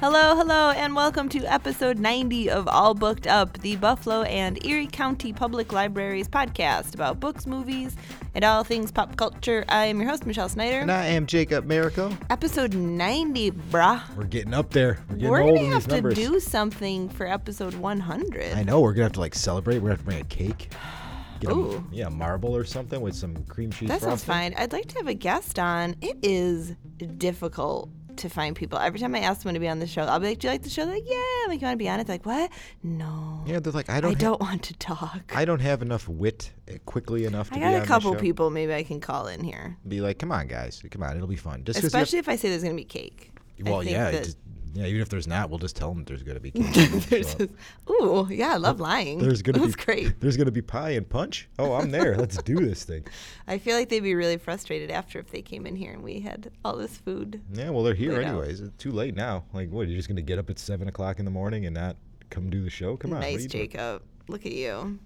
Hello, hello, and welcome to episode 90 of All Booked Up, the Buffalo and Erie County Public Libraries podcast about books, movies, and all things pop culture. I am your host, Michelle Snyder. And I am Jacob Miracle. Episode 90, bruh. We're getting up there. We're getting We're old gonna in have these to numbers. do something for episode 100. I know we're gonna have to like celebrate. We're gonna have to bring a cake. Get a, Ooh. yeah, marble or something with some cream cheese. That sounds frosting. fine. I'd like to have a guest on. It is difficult to find people. Every time I ask someone to be on the show, I'll be like, "Do you like the show?" They're like, "Yeah." I'm like, "You want to be on it?" They're like, "What?" No. Yeah, they're like I don't. I don't, want to talk. I don't have enough wit uh, quickly enough to I be got on a couple the show. people maybe I can call in here. Be like, come on, guys, come on, it'll be fun. Just 'cause you have- Especially if I say there's to be cake. I well, think yeah, that- just- yeah. Even if there's not, we'll just tell them there's gonna be cake. ooh, yeah, I love lying. There's gonna That's be great. There's gonna be pie and punch. Oh, I'm there. Let's do this thing. I feel like they'd be really frustrated after if they came in here and we had all this food. Yeah, well, they're here Laid out. anyways. It's too late now. Like, what? You're just gonna get up at seven o'clock in the morning and not come do the show? Come on. nice? Jacob. Look at you.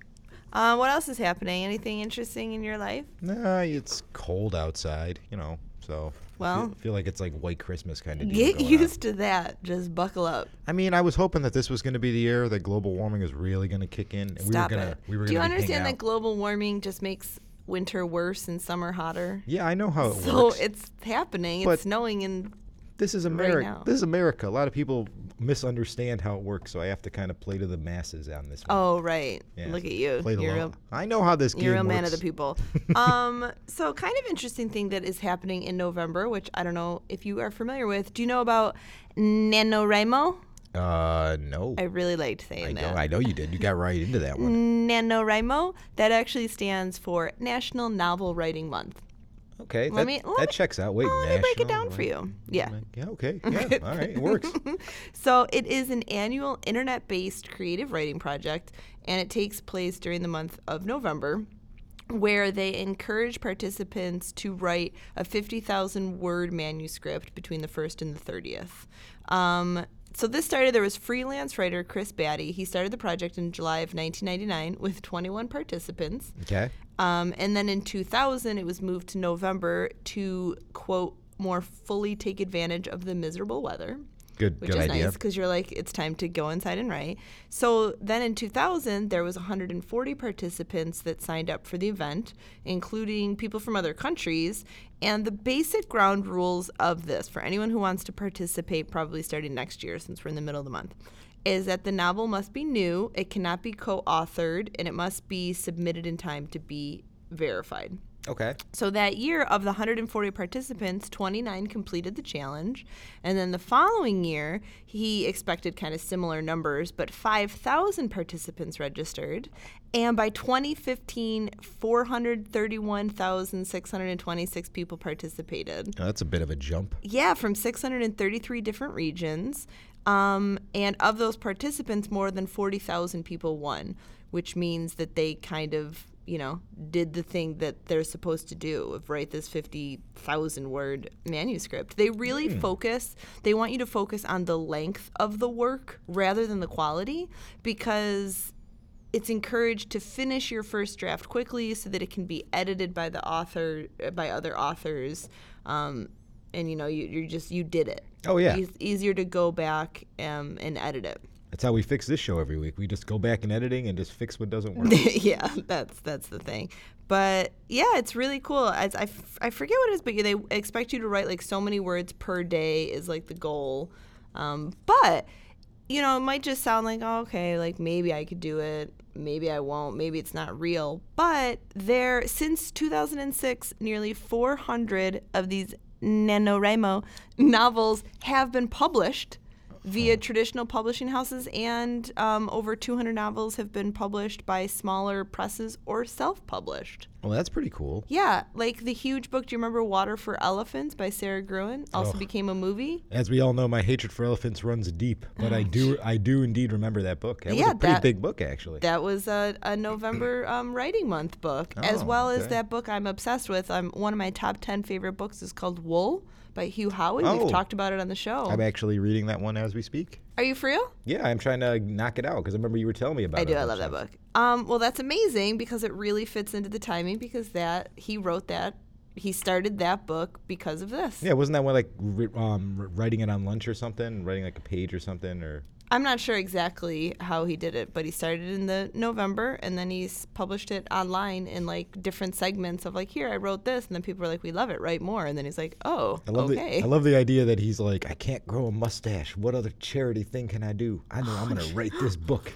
Uh, what else is happening? Anything interesting in your life? Nah, it's cold outside, you know. So Well- feel, feel like it's like white Christmas kind of. Get used to that. Just buckle up. I mean, I was hoping that this was going to be the year that global warming is really going to kick in, and Stop we were gonna it. we were Do you understand that global warming just makes winter worse and summer hotter? Yeah, I know how it So works. it's happening. But- it's snowing in this is America. now. this is America. A lot of people misunderstand how it works, so I have to kind of play to the masses on this one. Oh right. Yeah. Look at you. Play the You're real, I know how this game you're a man of the people. um, so kind of interesting thing that is happening in November, which I don't know if you are familiar with. Do you know about NaNoWriMo? Uh, no. I really liked saying I know, that. I know you did. You got right into that one. NaNoWriMo, that actually stands for National Novel Writing Month. Okay, Let that, me- let that me- checks out. Wait, let me break it down for you. Yeah. Yeah, okay. Yeah, all right. It works. So it is an annual internet-based creative writing project, and it takes place during the month of November, where they encourage participants to write a 50,000 word manuscript between the first and the 30th. Um, so this started. There was freelance writer Chris Baty. He started the project in July of 1999 with 21 participants. Okay. Um, and then in 2000, it was moved to November to quote more fully take advantage of the miserable weather Good, which good is idea. nice because you're like it's time to go inside and write. So then in 2000 there was 140 participants that signed up for the event, including people from other countries. And the basic ground rules of this for anyone who wants to participate, probably starting next year since we're in the middle of the month, is that the novel must be new, it cannot be co-authored, and it must be submitted in time to be verified. Okay. So that year, of the 140 participants, 29 completed the challenge. And then the following year, he expected kind of similar numbers, but 5,000 participants registered. And by 2015, 431,626 people participated. Now, that's a bit of a jump. Yeah, from 633 different regions. Um, and of those participants, more than 40,000 people won, which means that they kind of, you know, did the thing that they're supposed to do of write this 50,000 word manuscript. They really focus, they want you to focus on the length of the work rather than the quality because it's encouraged to finish your first draft quickly so that it can be edited by the author by other authors um, and you know you, you're just you did it Oh, yeah. it's easier to go back um, and edit it That's how we fix this show every week. We just go back in editing and just fix what doesn't work. yeah that's that's the thing but yeah it's really cool I, I, f- I forget what it is but they expect you to write like so many words per day is like the goal um, but you know it might just sound like oh, okay like maybe i could do it maybe i won't maybe it's not real but there since 2006 nearly 400 of these NaNoWriMo novels have been published via traditional publishing houses, and um, over 200 novels have been published by smaller presses or self published. well, that's pretty cool. Yeah, like the huge book, do you remember Water for Elephants by Sara Gruen? Also Oh. became a movie. As we all know, my hatred for elephants runs deep, but I do, I do indeed remember that book. That Yeah, was a pretty that- big book, actually. That was a, a November um, Writing Month book, as Oh, well as that book I'm obsessed with. Um, one of my top 10 favorite books is called Wool by Hugh Howey. Oh. We've talked about it on the show. I'm actually reading that one as we speak. Are you for real? Yeah, I'm trying to knock it out because I remember you were telling me about I it. I do. I love that book. Um, well, that's amazing because it really fits into the timing because that he wrote that he started that book because of this. Yeah, wasn't that one like um, writing it on lunch or something, writing like a page or something, or I'm not sure exactly how he did it, but he started in the November and then he's published it online in like different segments of like, here I wrote this, and then people are like, we love it, write more, and then he's like, oh, I love okay. the I love the idea that he's like, I can't grow a mustache. What other charity thing can I do? I know I'm gonna oh, write this book.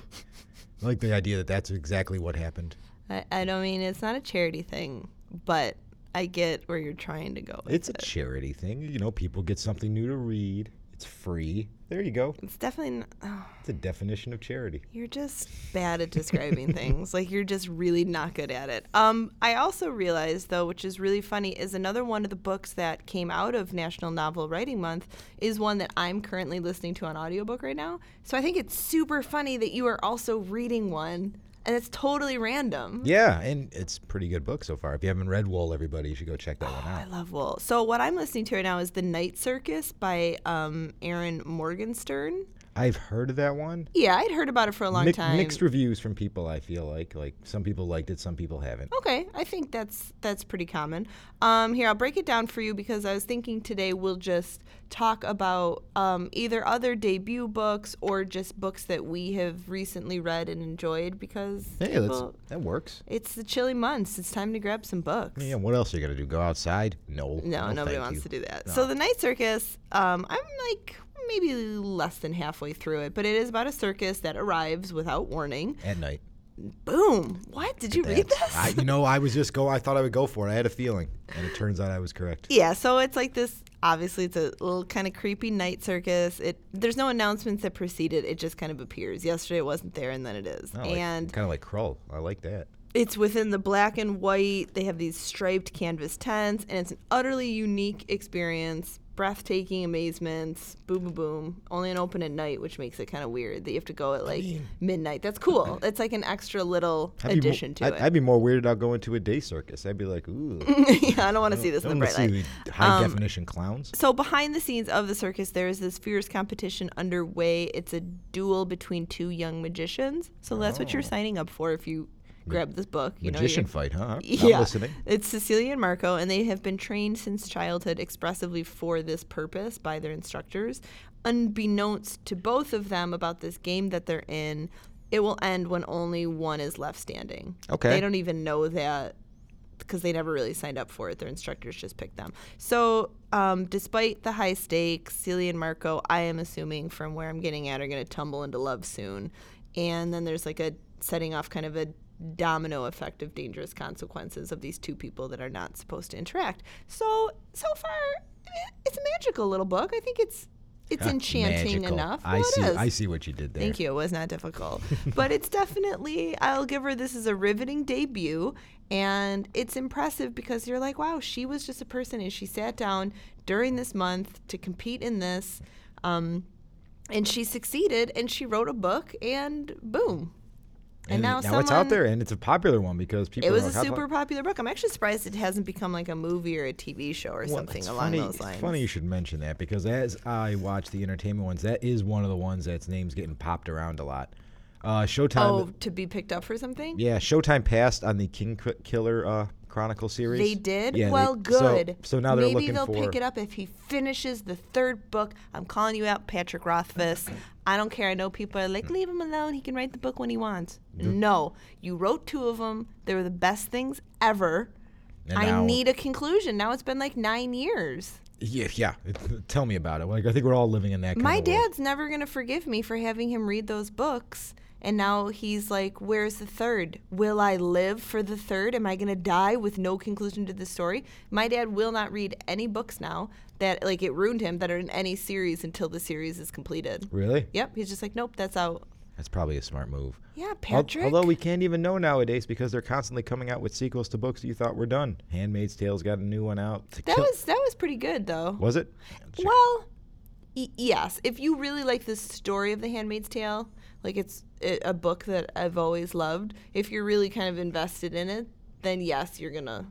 I like the idea that that's exactly what happened. I, I don't mean it's not a charity thing, but I get where you're trying to go. With It's a it. charity thing. You know, people get something new to read. It's free. There you go. It's definitely. Not, oh, It's a definition of charity. you're just bad at describing things. Like you're just really not good at it. Um, I also realized though, which is really funny, is another one of the books that came out of National Novel Writing Month is one that I'm currently listening to on audiobook right now. So I think it's super funny that you are also reading one, and it's totally random. Yeah, and it's a pretty good book so far. If you haven't read Wool, everybody, you should go check that one out. I love Wool. So what I'm listening to right now is The Night Circus by um, Erin Morgenstern. I've heard of that one. Yeah, I'd heard about it for a long Mi- time. Mixed reviews from people. I feel like like some people liked it, some people haven't. Okay, I think that's that's pretty common. Um, here, I'll break it down for you because I was thinking today we'll just talk about um, either other debut books or just books that we have recently read and enjoyed because Hey, that's, people- that works. it's the chilly months. It's time to grab some books. Yeah, what else are you gonna do? Go outside? No. No, nobody wants you. to do that. No. So the Night Circus, um, I'm like maybe less than halfway through it, but it is about a circus that arrives without warning. At night. Boom! What did you read this? I, you know, I was just go. I thought I would go for it. I had a feeling, and it turns out I was correct. Yeah, so it's like this. Obviously, it's a little kind of creepy night circus. It there's no announcements that precede it. It just kind of appears. Yesterday it wasn't there, and then it is. Oh, like, and kind of like Krull. I like that. it's within the black and white. They have these striped canvas tents, and it's an utterly unique experience. Breathtaking amazements. Boom, boom, boom. Only an open at night, which makes it kind of weird that you have to go at like midnight. That's cool. It's like an extra little I'd addition to I'd, it. I'd be more weirded out going to a day circus. I'd be like, ooh, yeah, I don't want to see this in the bright see light. the high Um, definition clowns. So behind the scenes of the circus, there is this fierce competition underway. It's a duel between two young magicians. So that's what you're signing up for if you grab this book. You know, Magician you're- fight, huh? I'm Yeah, listening. it's Cecilia and Marco, and they have been trained since childhood expressively for this purpose by their instructors. Unbeknownst to both of them about this game that they're in, it will end when only one is left standing. Okay. They don't even know that because they never really signed up for it. Their instructors just picked them. So, um, despite the high stakes, Celia and Marco, I am assuming from where I'm getting at, are going to tumble into love soon. And then there's like a setting off kind of a domino effect of dangerous consequences of these two people that are not supposed to interact. So, so far, it's a magical little book. I think it's it's enchanting Magical. enough. I Well, see. it is. I see what you did there. Thank you. It was not difficult. but it's definitely, I'll give her this is a riveting debut. And it's impressive because you're like, wow, she was just a person and she sat down during this month to compete in this. Um, and she succeeded and she wrote a book and boom. And, now, now someone, it's out there, and it's a popular one because people. It was a super about-" popular book. I'm actually surprised it hasn't become like a movie or a TV show or Well, something along funny, those lines. It's funny you should mention that because as I watch the entertainment ones, that is one of the ones that's names getting popped around a lot. Uh, Showtime. Oh, to be picked up for something? Yeah, Showtime passed on the King Killer uh, Chronicle series. They did? Yeah, well, so- good. So, now they're looking for. Maybe looking they'll for. pick it up if he finishes the third book. I'm calling you out, Patrick Rothfuss. I don't care. I know people are like, leave him alone. He can write the book when he wants. No. You wrote two of them. They were the best things ever. And I now- need a conclusion. Now it's been like nine years. Yeah, yeah. Tell me about it. Like I think we're all living in that. Kind My of world. dad's never going to forgive me for having him read those books. And now he's like, Where's the third? Will I live for the third? Am I going to die with no conclusion to the story? My dad will not read any books now that, like, it ruined him that are in any series until the series is completed. Really? Yep. He's just like, Nope, that's out. That's probably a smart move. Yeah, Al- Patrick. Although we can't even know nowadays because they're constantly coming out with sequels to books you thought were done. Handmaid's Tale's got a new one out. That kill- was that was pretty good though. was it? Well, y- yes. If you really like the story of The Handmaid's Tale, like it's a a book that I've always loved. If you're really kind of invested in it, then yes, you're gonna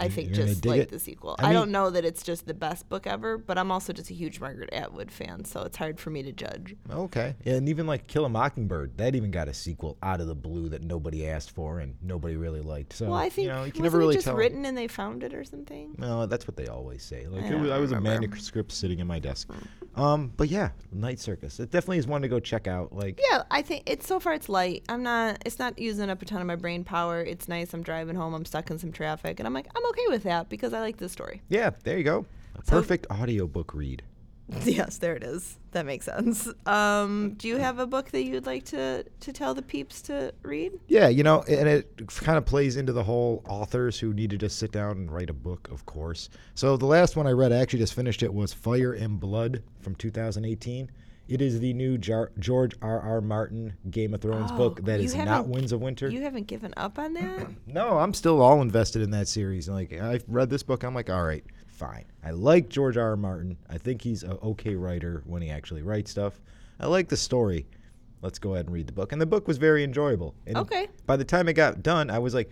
I You- think you're gonna just like it? the sequel. I I, don't know that it's just the best book ever, but I'm also just a huge Margaret Atwood fan, so it's hard for me to judge. Okay. And even like Kill a Mockingbird, that even got a sequel out of the blue that nobody asked for and nobody really liked. So well, I think you know, you wasn't can never really it just tell. written and they found it or something? No, that's what they always say. Like I it was, I was a manuscript sitting in my desk. Um, but yeah, Night Circus. It definitely is one to go check out. Like Yeah, I think it's so far it's light. I'm not. It's not using up a ton of my brain power. It's nice. I'm driving home. I'm stuck in some traffic, and I'm like, I'm okay with that because I like this story. yeah, there you go. A So- perfect audiobook read. yes, there it is. That makes sense. Um, do you have a book that you'd like to to tell the peeps to read? Yeah, you know, and it kind of plays into the whole authors who need to just sit down and write a book, of course. So the last one I read, I actually just finished it, was Fire and Blood from 2018. It is the new Jar- George R. R. Martin Game of Thrones Oh, book that is not Winds of Winter. You haven't given up on that. No, I'm still all invested in that series. Like I've read this book, I'm like, all right, fine. I like George R. R. Martin. I think he's an okay writer when he actually writes stuff. I like the story. Let's go ahead and read the book. And the book was very enjoyable. And Okay. By the time it got done, I was like,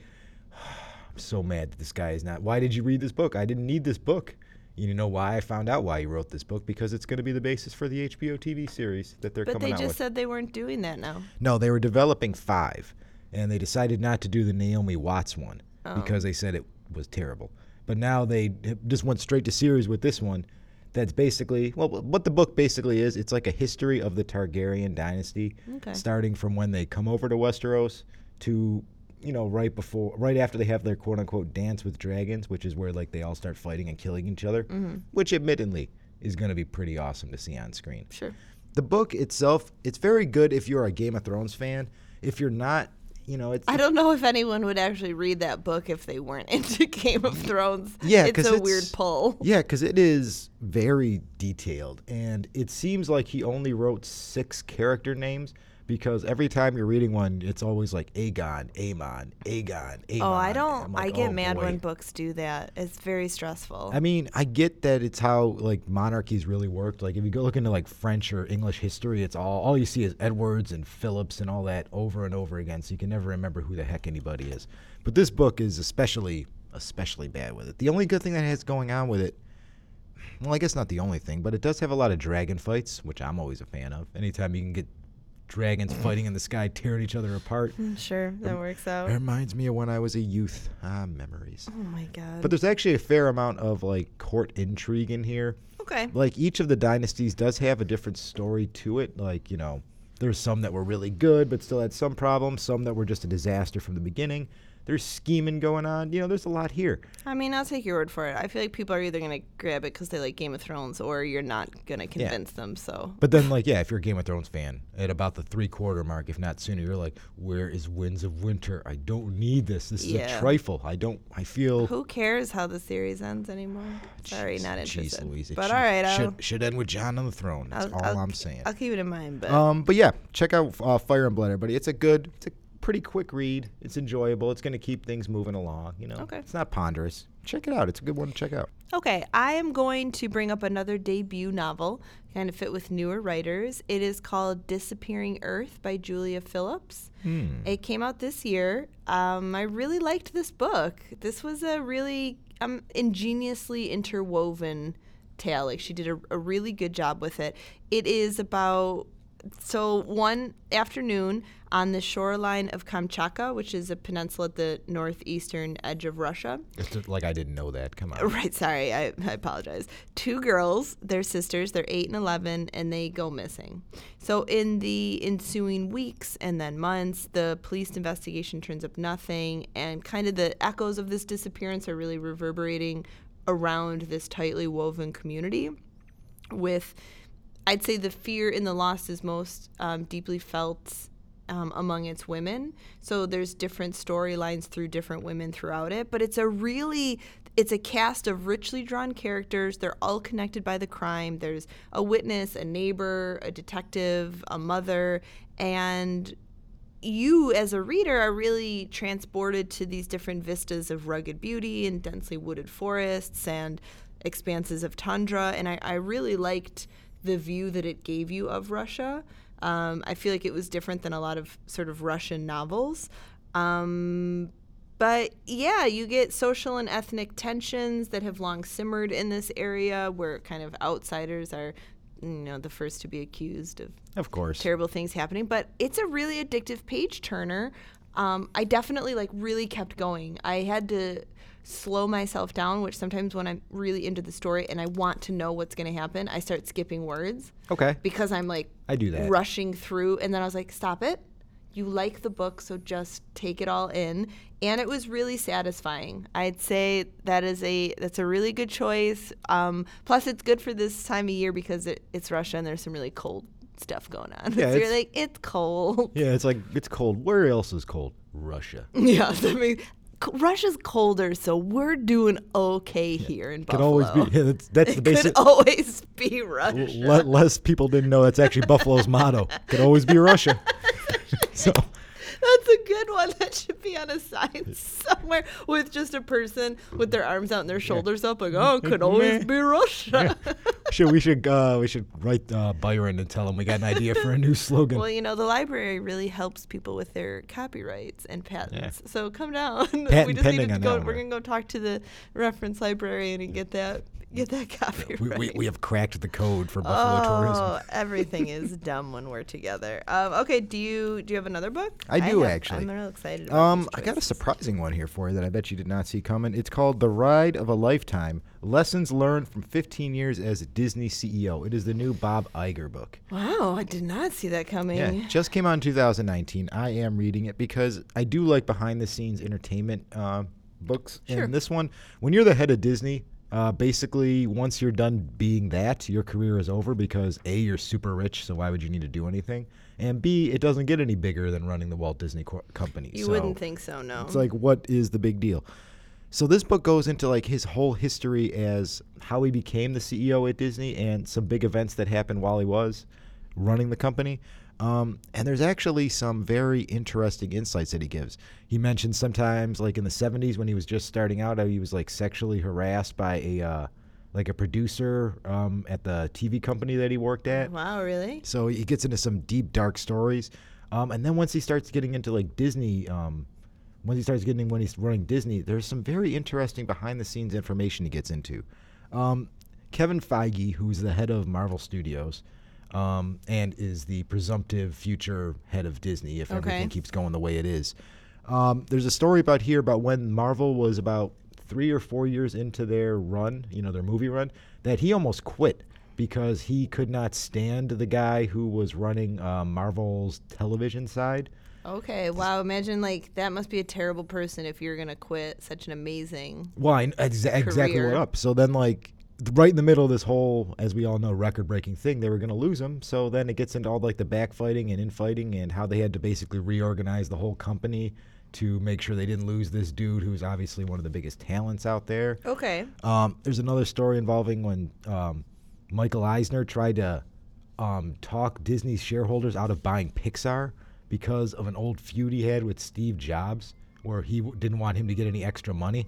I'm so mad that this guy is not. Why did you read this book? I didn't need this book. You know why I found out why he wrote this book because it's going to be the basis for the HBO TV series that they're but coming they out just said they weren't doing that now. No, they were developing five, and they decided not to do the Naomi Watts one oh. because they said it was terrible. But now they just went straight to series with this one. That's basically well, what the book basically is. It's like a history of the Targaryen dynasty, Okay. starting from when they come over to Westeros to you know right before, right after they have their quote unquote dance with dragons, which is where like they all start fighting and killing each other, mm-hmm. which admittedly is going to be pretty awesome to see on screen. Sure. The book itself, it's very good if you're a Game of Thrones fan. If you're not, you know, it's I don't know if anyone would actually read that book if they weren't into Game of Thrones. Yeah, it's a it's- weird pull. yeah, because it is very detailed, and it seems like he only wrote six character names because every time you're reading one, it's always like Aegon, Aemon, Aegon, Aemon. Oh, I don't. I'm I get oh, mad boy. when books do that. It's very stressful. I mean, I get that it's how like monarchies really worked. Like if you go look into like French or English history, it's all all you see is Edwards and Phillips and all that over and over again. So you can never remember who the heck anybody is. But this book is especially especially bad with it. The only good thing that has going on with it, well, I guess not the only thing, but it does have a lot of dragon fights, which I'm always a fan of. Anytime you can get dragons fighting in the sky, tearing each other apart. Mm, sure, that works out. It reminds me of when I was a youth. Ah, memories. Oh my god. But there's actually a fair amount of like court intrigue in here. okay. Like each of the dynasties does have a different story to it. Like, you know, there's some that were really good but still had some problems, some that were just a disaster from the beginning. There's scheming going on. You know, there's a lot here. I mean, I'll take your word for it. I feel like people are either gonna grab it because they like Game of Thrones, or you're not gonna convince them. So But then, like, yeah, if you're a Game of Thrones fan, at about the three quarter mark, if not sooner, you're like, where is Winds of Winter? I don't need this. This is Yeah. a trifle. I don't, I feel. who cares how the series ends anymore? Sorry, Jeez- not jeez interested. Louise, but should, all right, I'll, should, should end with Jon on the throne. That's I'll- all I'll- I'm saying. I'll keep it in mind. But Um, but yeah, check out uh, Fire and Blood, everybody. It's a good, it's a pretty quick read. It's enjoyable. It's going to keep things moving along. You know, Okay. It's not ponderous. Check it out. It's a good one to check out. Okay, I am going to bring up another debut novel, kind of fit with newer writers. It is called Disappearing Earth by Julia Phillips. It came out this year. Um, I really liked this book. This was a really um, ingeniously interwoven tale. Like she did a, a really good job with it. It is about so one afternoon on the shoreline of Kamchatka, which is a peninsula at the northeastern edge of Russia. It's like I didn't know that. Come on. Right, sorry, I, I apologize. Two girls, they're sisters, they're 8 and 11, and they go missing. So, in the ensuing weeks and then months, the police investigation turns up nothing, and kind of the echoes of this disappearance are really reverberating around this tightly woven community with I'd say the fear in the lost is most um, deeply felt um, among its women. So there's different storylines through different women throughout it, but it's a really it's a cast of richly drawn characters. They're all connected by the crime. There's a witness, a neighbor, a detective, a mother, and you as a reader are really transported to these different vistas of rugged beauty and densely wooded forests and expanses of tundra and i, I really liked the view that it gave you of russia. Um, i feel like it was different than a lot of sort of russian novels. Um, but yeah, you get social and ethnic tensions that have long simmered in this area where kind of outsiders are you know the first to be accused of Of course. terrible things happening. But it's a really addictive page turner um, i definitely like really kept going. I had to slow myself down which sometimes when i'm really into the story and i want to know what's going to happen i start skipping words. Okay. because i'm like I do that. rushing through and then i was like stop it. You like the book so just take it all in. And it was really satisfying. I'd say that is a that's a really good choice. Um, plus it's good for this time of year because it, it's russia and there's some really cold stuff going on Yeah, so you're like it's cold Yeah, it's like it's cold. Where else is cold? Russia. yeah I mean, c- russia's colder so we're doing okay here in Buffalo. Could always be. Yeah, that's that's the basic. could always be russia Le- less people didn't know that's actually Buffalo's motto. Could always be Russia. so That's a good one. That should be on a sign somewhere with just a person with their arms out and their shoulders up, like, oh, could always be Russia. should we should uh, we should write uh, Byron and tell him we got an idea for a new slogan. well, you know, the library really helps people with their copyrights and patents. So come down. we Patent just pending need on to go. that one, We're right? gonna go talk to the reference librarian and get that get that copyright. we, we, we have cracked the code for Buffalo Oh, tourism. everything is dumb when we're together. Um, okay, do you do you have another book? I do, have- actually. I'm real excited. About Um, I got a surprising one here for you that I bet you did not see coming. It's called The Ride of a Lifetime Lessons Learned from 15 Years as Disney CEO. It is the new Bob Iger book. Wow, I did not see that coming. Yeah, just came out in 2019. I am reading it because I do like behind the scenes entertainment uh, books. Sure. And this one, when you're the head of Disney, uh, basically, once you're done being that, your career is over because A, you're super rich, so why would you need to do anything? And B, it doesn't get any bigger than running the Walt Disney Co- Company. You so wouldn't think so, no. It's like, what is the big deal? So this book goes into like his whole history as how he became the CEO at Disney and some big events that happened while he was running the company. Um, and there's actually some very interesting insights that he gives. He mentions sometimes, like in the 70s when he was just starting out, how he was like sexually harassed by a uh, like a producer um, at the TV company that he worked at. wow, really? So he gets into some deep, dark stories. Um, and then once he starts getting into like Disney, um, once he starts getting when he's running Disney, there's some very interesting behind the scenes information he gets into. Um, Kevin Feige, who's the head of Marvel Studios, um, and is the presumptive future head of Disney if Okay. everything keeps going the way it is. Um, there's a story about here about when Marvel was about three or four years into their run, you know, their movie run, that he almost quit because he could not stand the guy who was running uh, Marvel's television side. Okay, wow. Imagine like that must be a terrible person if you're gonna quit such an amazing. Well, I, exa- exactly what up. So then, like, right in the middle of this whole, as we all know, record-breaking thing, they were going to lose him. So then it gets into all like the backfighting and infighting and how they had to basically reorganize the whole company to make sure they didn't lose this dude who's obviously one of the biggest talents out there. Okay. Um, there's another story involving when um, Michael Eisner tried to um, talk Disney's shareholders out of buying Pixar because of an old feud he had with Steve Jobs, where he w- didn't want him to get any extra money.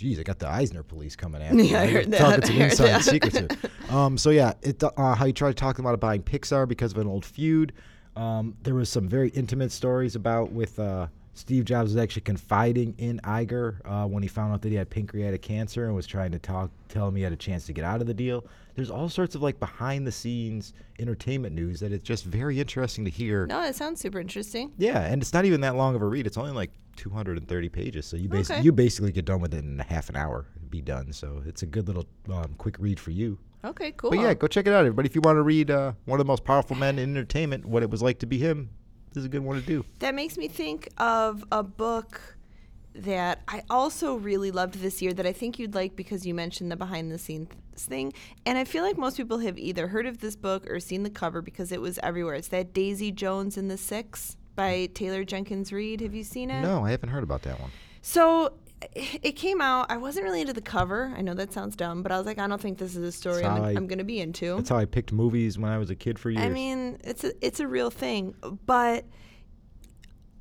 Jeez, I got the Eisner police coming after me. Yeah, I I'm heard talking that. some I heard inside that. secrets here. Um, so yeah, it, uh, how you tried to talk them out of buying Pixar because of an old feud. Um, there was some very intimate stories about with uh, Steve Jobs was actually confiding in Iger uh, when he found out that he had pancreatic cancer and was trying to talk, tell him he had a chance to get out of the deal. There's all sorts of like behind the scenes entertainment news that it's just very interesting to hear. No, that sounds super interesting. Yeah, and it's not even that long of a read. It's only like 230 pages, so you bas- Okay. you basically get done with it in a half an hour. Be done. So it's a good little um, quick read for you. Okay, cool. But yeah, go check it out, everybody. If you want to read uh, one of the most powerful men in entertainment, what it was like to be him, this is a good one to do. That makes me think of a book that I also really loved this year that I think you'd like because you mentioned the behind the scenes thing. And I feel like most people have either heard of this book or seen the cover because it was everywhere. It's that Daisy Jones and the Six by Taylor Jenkins Reid. Have you seen it? No, I haven't heard about that one. So it came out. I wasn't really into the cover. I know that sounds dumb, but I was like, I don't think this is a story I'm, I- I'm going to be into. That's how I picked movies when I was a kid for years. I mean, it's a it's a real thing, but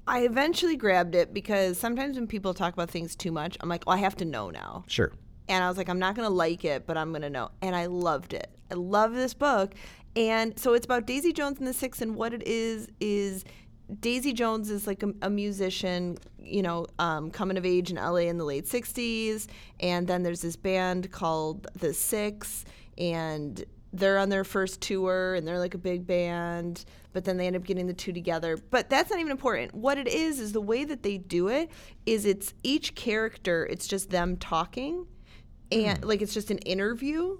I eventually grabbed it because sometimes when people talk about things too much, I'm like, oh, I have to know now. sure. And I was like, I'm not gonna like it, but I'm gonna know. And I loved it. I love this book. And so it's about Daisy Jones and the Six, and what it is is Daisy Jones is like a, a musician, you know, um, coming of age in LA in the late 60s. And then there's this band called The Six, and they're on their first tour and they're like a big band, but then they end up getting the two together. But that's not even important. What it is, is the way that they do it is it's each character, it's just them talking, and like it's just an interview.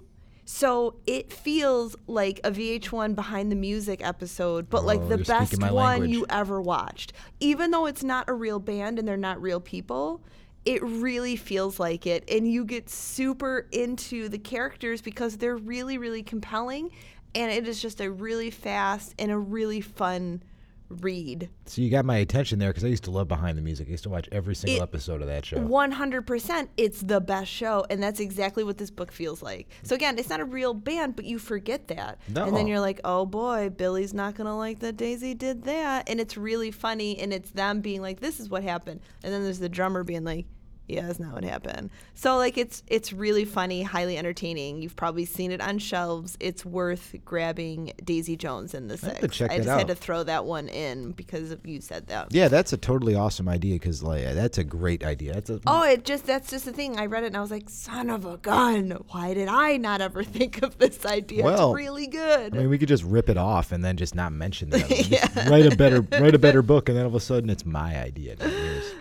So it feels like a VH1 behind the music episode, but like Oh, the best one language. you ever watched. Even though it's not a real band and they're not real people, it really feels like it. And you get super into the characters because they're really, really compelling. And it is just a really fast and a really fun read. So you got my attention there because I used to love Behind the Music. I used to watch every single It- episode of that show. 100% it's the best show and that's exactly what this book feels like so again it's not a real band but you forget that and then you're like oh boy billy's not gonna like that daisy did that and it's really funny and it's them being like this is what happened and then there's the drummer being like yeah that's not what happened so like it's it's really funny highly entertaining you've probably seen it on shelves it's worth grabbing daisy jones in the have to check i just had to throw that one in because of you said that Yeah, that's a totally awesome idea because like that's a great idea. That's a, Oh, it just that's just the thing. I read it and I was like, son of a gun. Why did I not ever think of this idea? Well, it's really good. I mean, we could just rip it off and then just not mention that. Just write a better write a better book, and then all of a sudden it's my idea.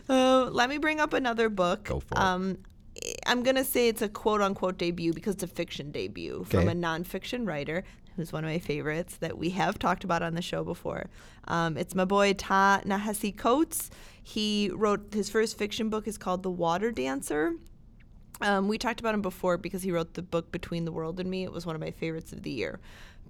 Uh, let me bring up another book. Go for it. um, I'm gonna say it's a quote unquote debut because it's a fiction debut from a nonfiction writer who's one of my favorites that we have talked about on the show before. Um, it's my boy Ta-Nehisi Coates. He wrote his first fiction book is called The Water Dancer. Um, we talked about him before because he wrote the book Between the World and Me. It was one of my favorites of the year.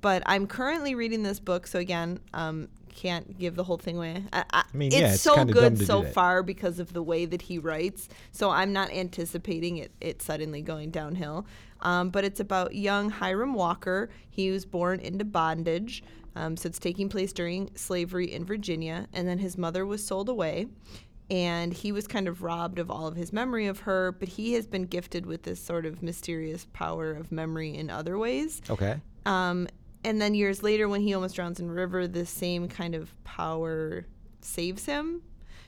But I'm currently reading this book, so again, um, can't give the whole thing away. I, I, I mean, it's, yeah, it's so good so far because of the way that he writes. So I'm not anticipating it, it suddenly going downhill. Um, but it's about young Hiram Walker. He was born into bondage. Um, so it's taking place during slavery in Virginia. And then his mother was sold away. And he was kind of robbed of all of his memory of her, but he has been gifted with this sort of mysterious power of memory in other ways. Okay. Um, and then years later, when he almost drowns in river, the same kind of power saves him.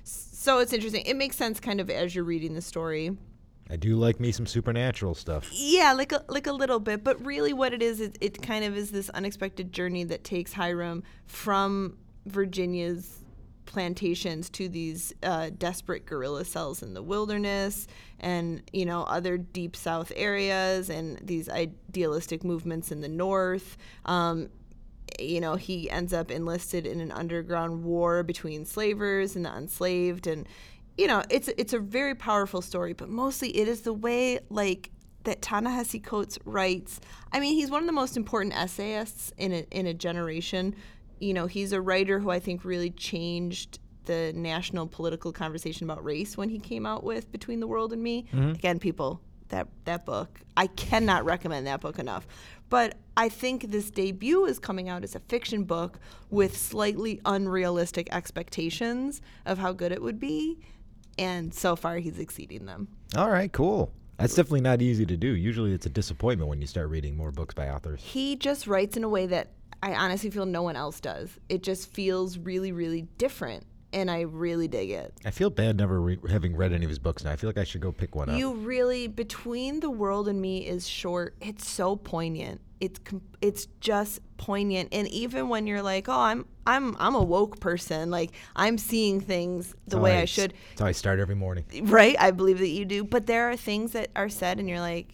So it's interesting. It makes sense kind of as you're reading the story. I do like me some supernatural stuff. Yeah, like a like a little bit, but really what it is, it, it kind of is this unexpected journey that takes Hiram from Virginia's plantations to these uh, desperate guerrilla cells in the wilderness and you know other deep south areas and these idealistic movements in the north. Um, you know he ends up enlisted in an underground war between slavers and the enslaved and you know it's it's a very powerful story but mostly it is the way like that Ta-Nehisi Coates writes. I mean he's one of the most important essayists in a, in a generation you know he's a writer who I think really changed the national political conversation about race when he came out with Between the World and Me mm-hmm. again people that that book. I cannot recommend that book enough. But I think this debut is coming out as a fiction book with slightly unrealistic expectations of how good it would be, and so far he's exceeding them. All right, cool. That's definitely not easy to do. Usually, it's a disappointment when you start reading more books by authors. He just writes in a way that I honestly feel no one else does. It just feels really really different and I really dig it. I feel bad never re- having read any of his books now. I feel like I should go pick one up. You really between the world and me is short. It's so poignant. It's com- it's just poignant. And even when you're like, oh, I'm I'm I'm a woke person. Like I'm seeing things the way I should. That's how I start every morning. Right? I believe that you do. But there are things that are said, and you're like,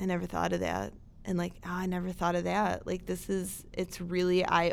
I never thought of that. And like, oh, I never thought of that. Like this is it's really eye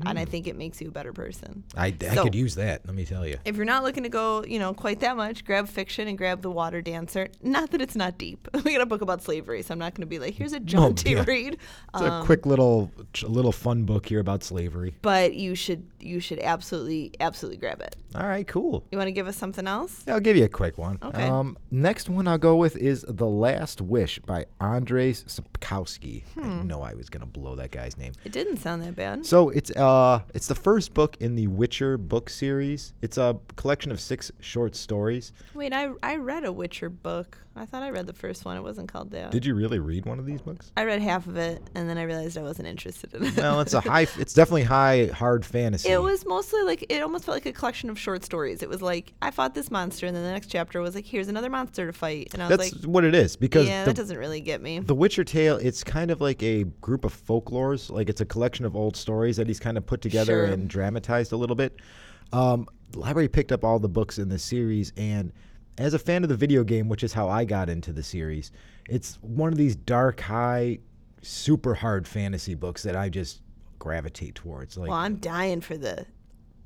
opening, and I think it makes you a better person. I, I So- could use that. Let me tell you. If you're not looking to go, you know, quite that much, grab fiction and grab The Water Dancer. Not that it's not deep. we got a book about slavery, so I'm not going to be like, here's a jaunty yeah. read. It's a quick little, little fun book here about slavery. But you should you should absolutely absolutely grab it. All right, cool. You want to give us something else? Yeah, I'll give you a quick one. Okay. Um, next one I'll go with is The Last Wish by Andrzej Sapkowski. I Hmm. know I was gonna blow that guy's name. It didn't sound that bad. So it's uh Uh, it's the first book in the Witcher book series. It's a collection of six short stories. Wait, I I read a Witcher book. I thought I read the first one. It wasn't called that. Did you really read one of these books? I read half of it, and then I realized I wasn't interested in it. well, it's a high. It's definitely high hard fantasy. It was mostly like it almost felt like a collection of short stories. It was like I fought this monster, and then the next chapter was like, "Here's another monster to fight," and I was That's like, what it is because "Yeah, the, that doesn't really get me." the Witcher tale. It's kind of like a group of folklores. Like it's a collection of old stories that he's kind of put together Sure. and dramatized a little bit. Um, the library picked up all the books in the series, and as a fan of the video game, which is how I got into the series, it's one of these dark, high, super hard fantasy books that I just gravitate towards. Like well, I'm dying for the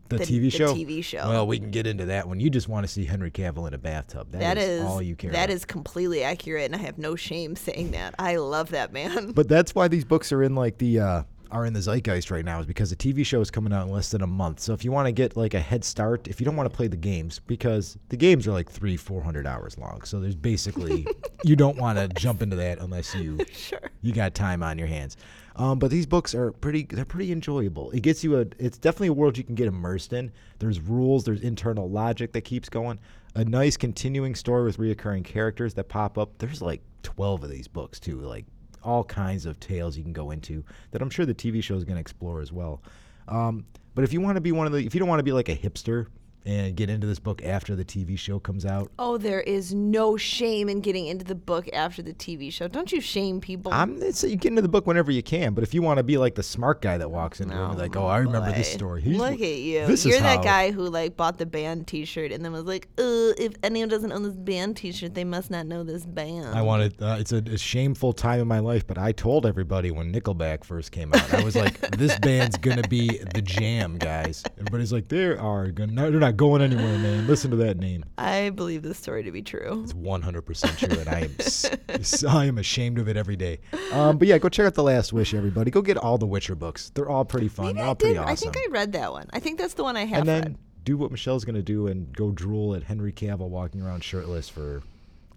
the, the- TV the show. TV show. Well, we can get into that one. You just want to see Henry Cavill in a bathtub. that is all you care. that about. is completely accurate, and I have no shame saying that. I love that man. But that's why these books are in like the uh, are in the zeitgeist right now is because the TV show is coming out in less than a month. So if you want to get like a head start, if you don't want to play the games, because the games are like three, four hundred hours long. So there's basically you don't want to jump into that unless you sure. you got time on your hands. Um, but these books are pretty they're pretty enjoyable. It gets you a it's definitely a world you can get immersed in. There's rules, there's internal logic that keeps going. A nice continuing story with reoccurring characters that pop up. There's like 12 of these books too, like all kinds of tales you can go into that I'm sure the TV show is going to explore as well. Um, but if you want to be one of the if you don't want to be like a hipster and get into this book after the TV show comes out, Oh, there is no shame in getting into the book after the TV show. Don't you shame people? I'm it's, you get into the book whenever you can, but if you want to be like the smart guy that walks in, be like, "Oh, I remember this story." He's- Look at you. This You're is that how- guy who like bought the band T-shirt and then was like, "Uh, if anyone doesn't own this band T-shirt, they must not know this band." I wanted. Uh, it's a, a shameful time in my life, but I told everybody when Nickelback first came out, I was like, "This band's gonna be the jam, guys." Everybody's like, "They are gonna. They're not going anywhere, man. Listen to that name. I believe this story to be true. It's 100 percent true, and I am s- I am ashamed of it every day." Um, but yeah, go check out the Last Wish, everybody. Go get all the Witcher books. They're all pretty fun. Maybe They're I all pretty did. awesome. I think I read that one. I think that's the one I have and then read. do what Michelle's gonna do and go drool at Henry Cavill walking around shirtless for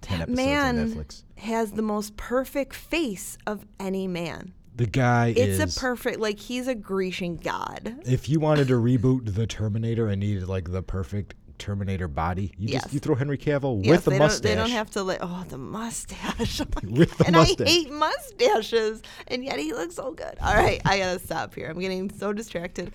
10 That episodes man on Netflix. has the most perfect face of any man. The guy It's is a perfect like he's a Grecian god. If you wanted to reboot the Terminator and needed like the perfect Terminator body, you Yes. just you throw Henry Cavill Yes, with the mustache. Don't, they don't have to like oh the mustache. With the and mustache. I hate mustaches, and yet he looks so good. All right, I gotta stop here. I'm getting so distracted.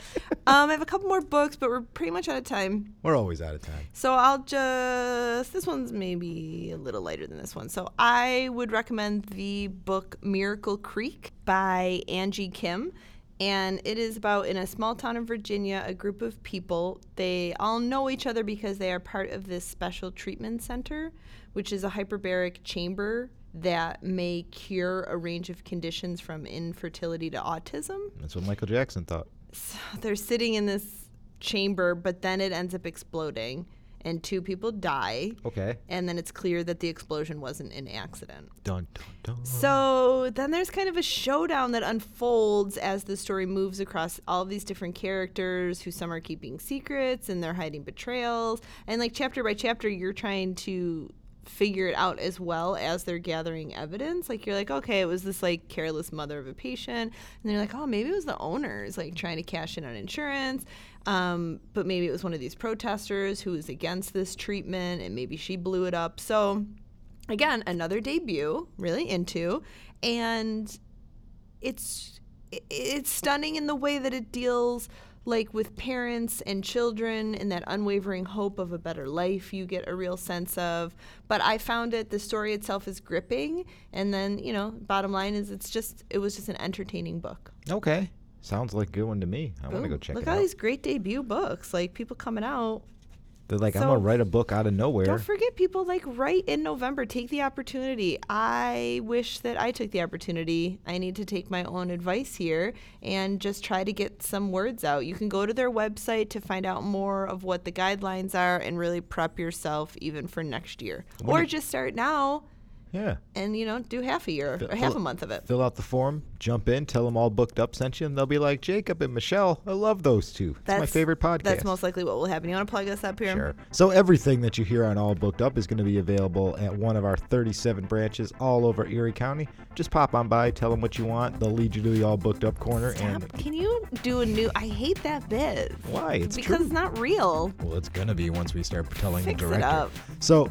Um, I have a couple more books, but we're pretty much out of time. We're always out of time. So I'll just this one's maybe a little lighter than this one. So I would recommend the book Miracle Creek by Angie Kim. And it is about in a small town in Virginia, a group of people. They all know each other because they are part of this special treatment center, which is a hyperbaric chamber that may cure a range of conditions from infertility to autism That's what Michael Jackson thought. so they're sitting in this chamber, but then it ends up exploding, and two people die. Okay. And then it's clear that the explosion wasn't an accident. Dun, dun, dun. So then there's kind of a showdown that unfolds as the story moves across all of these different characters who some are keeping secrets and they're hiding betrayals. And like chapter by chapter, you're trying to figure it out as well as they're gathering evidence. Like you're like, okay, it was this like careless mother of a patient. And they're like, oh, maybe it was the owners like trying to cash in on insurance. Um, but maybe it was one of these protesters who was against this treatment and maybe she blew it up. So again another debut really into and it's it's stunning in the way that it deals like with parents and children and that unwavering hope of a better life you get a real sense of but i found it the story itself is gripping and then you know bottom line is it's just it was just an entertaining book Okay. Sounds like a good one to me. I want to go check out. look it at all these great debut books like people coming out They're like, I'm So- gonna write a book out of nowhere. Don't forget, people like right in November. Take the opportunity. I wish that I took the opportunity. I need to take my own advice here and just try to get some words out. You can go to their website to find out more of what the guidelines are and really prep yourself even for next year. Or just start now yeah. and you know do half a year or half a month of it. Fill out the form, jump in, tell them all booked up sent you, and they'll be like, Jacob and Michelle, I love those two. That's my favorite podcast. That's most likely what will happen. You want to plug us up here? Sure. So everything that you hear on All Booked Up is going to be available at one of our 37 branches all over Erie County. Just pop on by, tell them what you want. They'll lead you to the All Booked Up corner. And Can you do a new? I hate that bit. why? It's because true. it's not real. Well, it's going to be once we start telling Fix the it director. up. So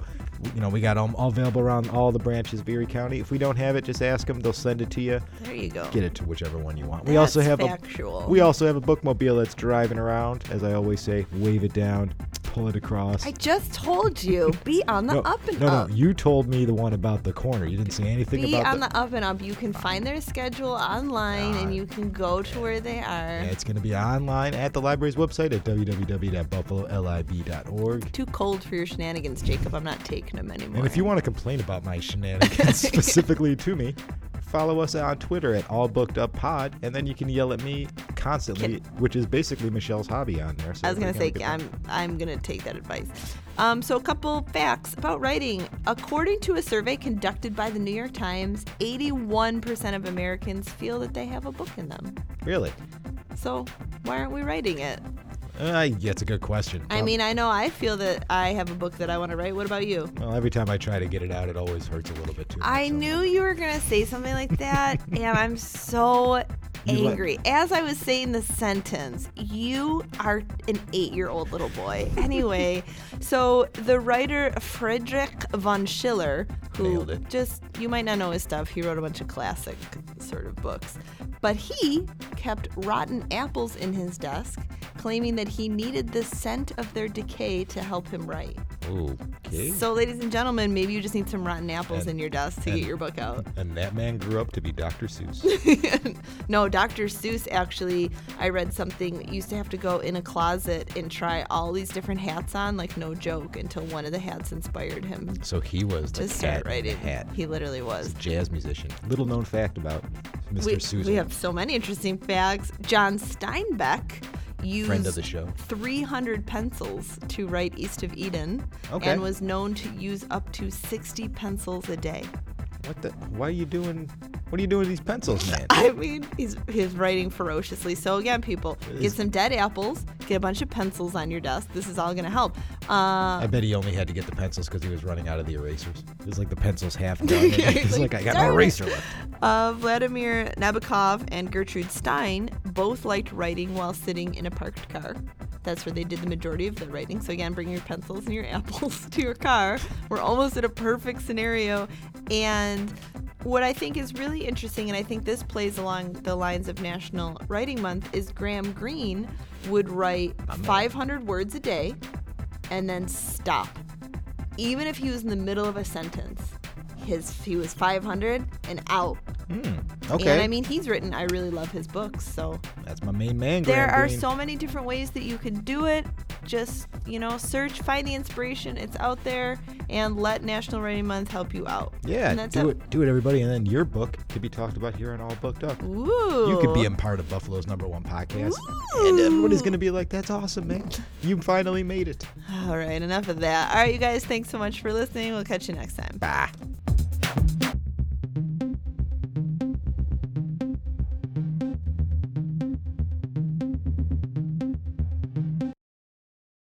You know, we got them all available around all the branches of Erie County. If we don't have it, just ask them. They'll send it to you. There you go. Get it to whichever one you want. We also have factual. a we also have a bookmobile that's driving around. As I always say, wave it down, pull it across. I just told you, be on the no, up and no, up. no, you told me the one about the corner. You didn't say anything Be about Be on the up and up. You can find their schedule online and you can go to where they are. Yeah, it's going to be online at the library's website at www.buffalolib.org. Too cold for your shenanigans, Jacob. I'm not taking them anymore. And if you want to complain about my shenanigans specifically to me, follow us on Twitter at All Booked Up Pod, and then you can yell at me constantly, which is basically Michelle's hobby on there. So I was gonna say I'm I'm gonna take that advice. Um, so a couple facts about writing. According to a survey conducted by the New York Times, 81% of Americans feel that they have a book in them. Really? So why aren't we writing it? Uh, yeah, it's a good question. I mean, I know I feel that I have a book that I want to write. What about you? well, every time I try to get it out, it always hurts a little bit too. I much, so- knew you were gonna say something like that, and I'm so You angry. As I was saying the sentence, you are an eight-year-old little boy. Anyway, so the writer Friedrich von Schiller, who Nailed it. just you might not know his stuff. He wrote a bunch of classic sort of books, but he kept rotten apples in his desk, claiming that he needed the scent of their decay to help him write. Okay. So, ladies and gentlemen, maybe you just need some rotten apples And- in your desk to and- get your book out. and that man grew up to be Dr. Seuss. no, Dr. Seuss actually, I read something, used to have to go in a closet and try all these different hats on, like no joke, until one of the hats inspired him so he was the to start writing. hat. He literally was. Jazz musician. Little known fact about Mr. We, Seuss. we have so many interesting facts. John Steinbeck used Friend of the show. 300 pencils to write East of Eden Okay. and was known to use up to 60 pencils a day. What the? Why are you doing? What are you doing with these pencils, man? I mean, he's he's writing ferociously. So again, people, get some dead apples, get a bunch of pencils on your desk. This is all gonna help. Uh, I bet he only had to get the pencils because he was running out of the erasers. It was like the pencils half done. He's like, like, I got no eraser left. uh, Vladimir Nabokov and Gertrude Stein both liked writing while sitting in a parked car. That's where they did the majority of their writing. So again, bring your pencils and your apples to your car. We're almost at a perfect scenario. And what I think is really interesting, and I think this plays along the lines of National Writing Month, is Graham Greene would write 500 words a day and then stop. Even if he was in the middle of a sentence, his he was 500 and out. Hmm. Okay. And I mean, he's written. I really love his books. So That's my main man. there are Greene. so many different ways that you can do it. Just you know, search, find the inspiration. It's out there, and let National Writing Month help you out. Yeah, and that's do it. Do it, everybody. And then your book could be talked about here on All Booked Up. Ooh. You could be a part of Buffalo's number one podcast. And everybody's going to be like, that's awesome, man. You finally made it. All right, enough of that. All right, you guys, thanks so much for listening. We'll catch you next time. Bye.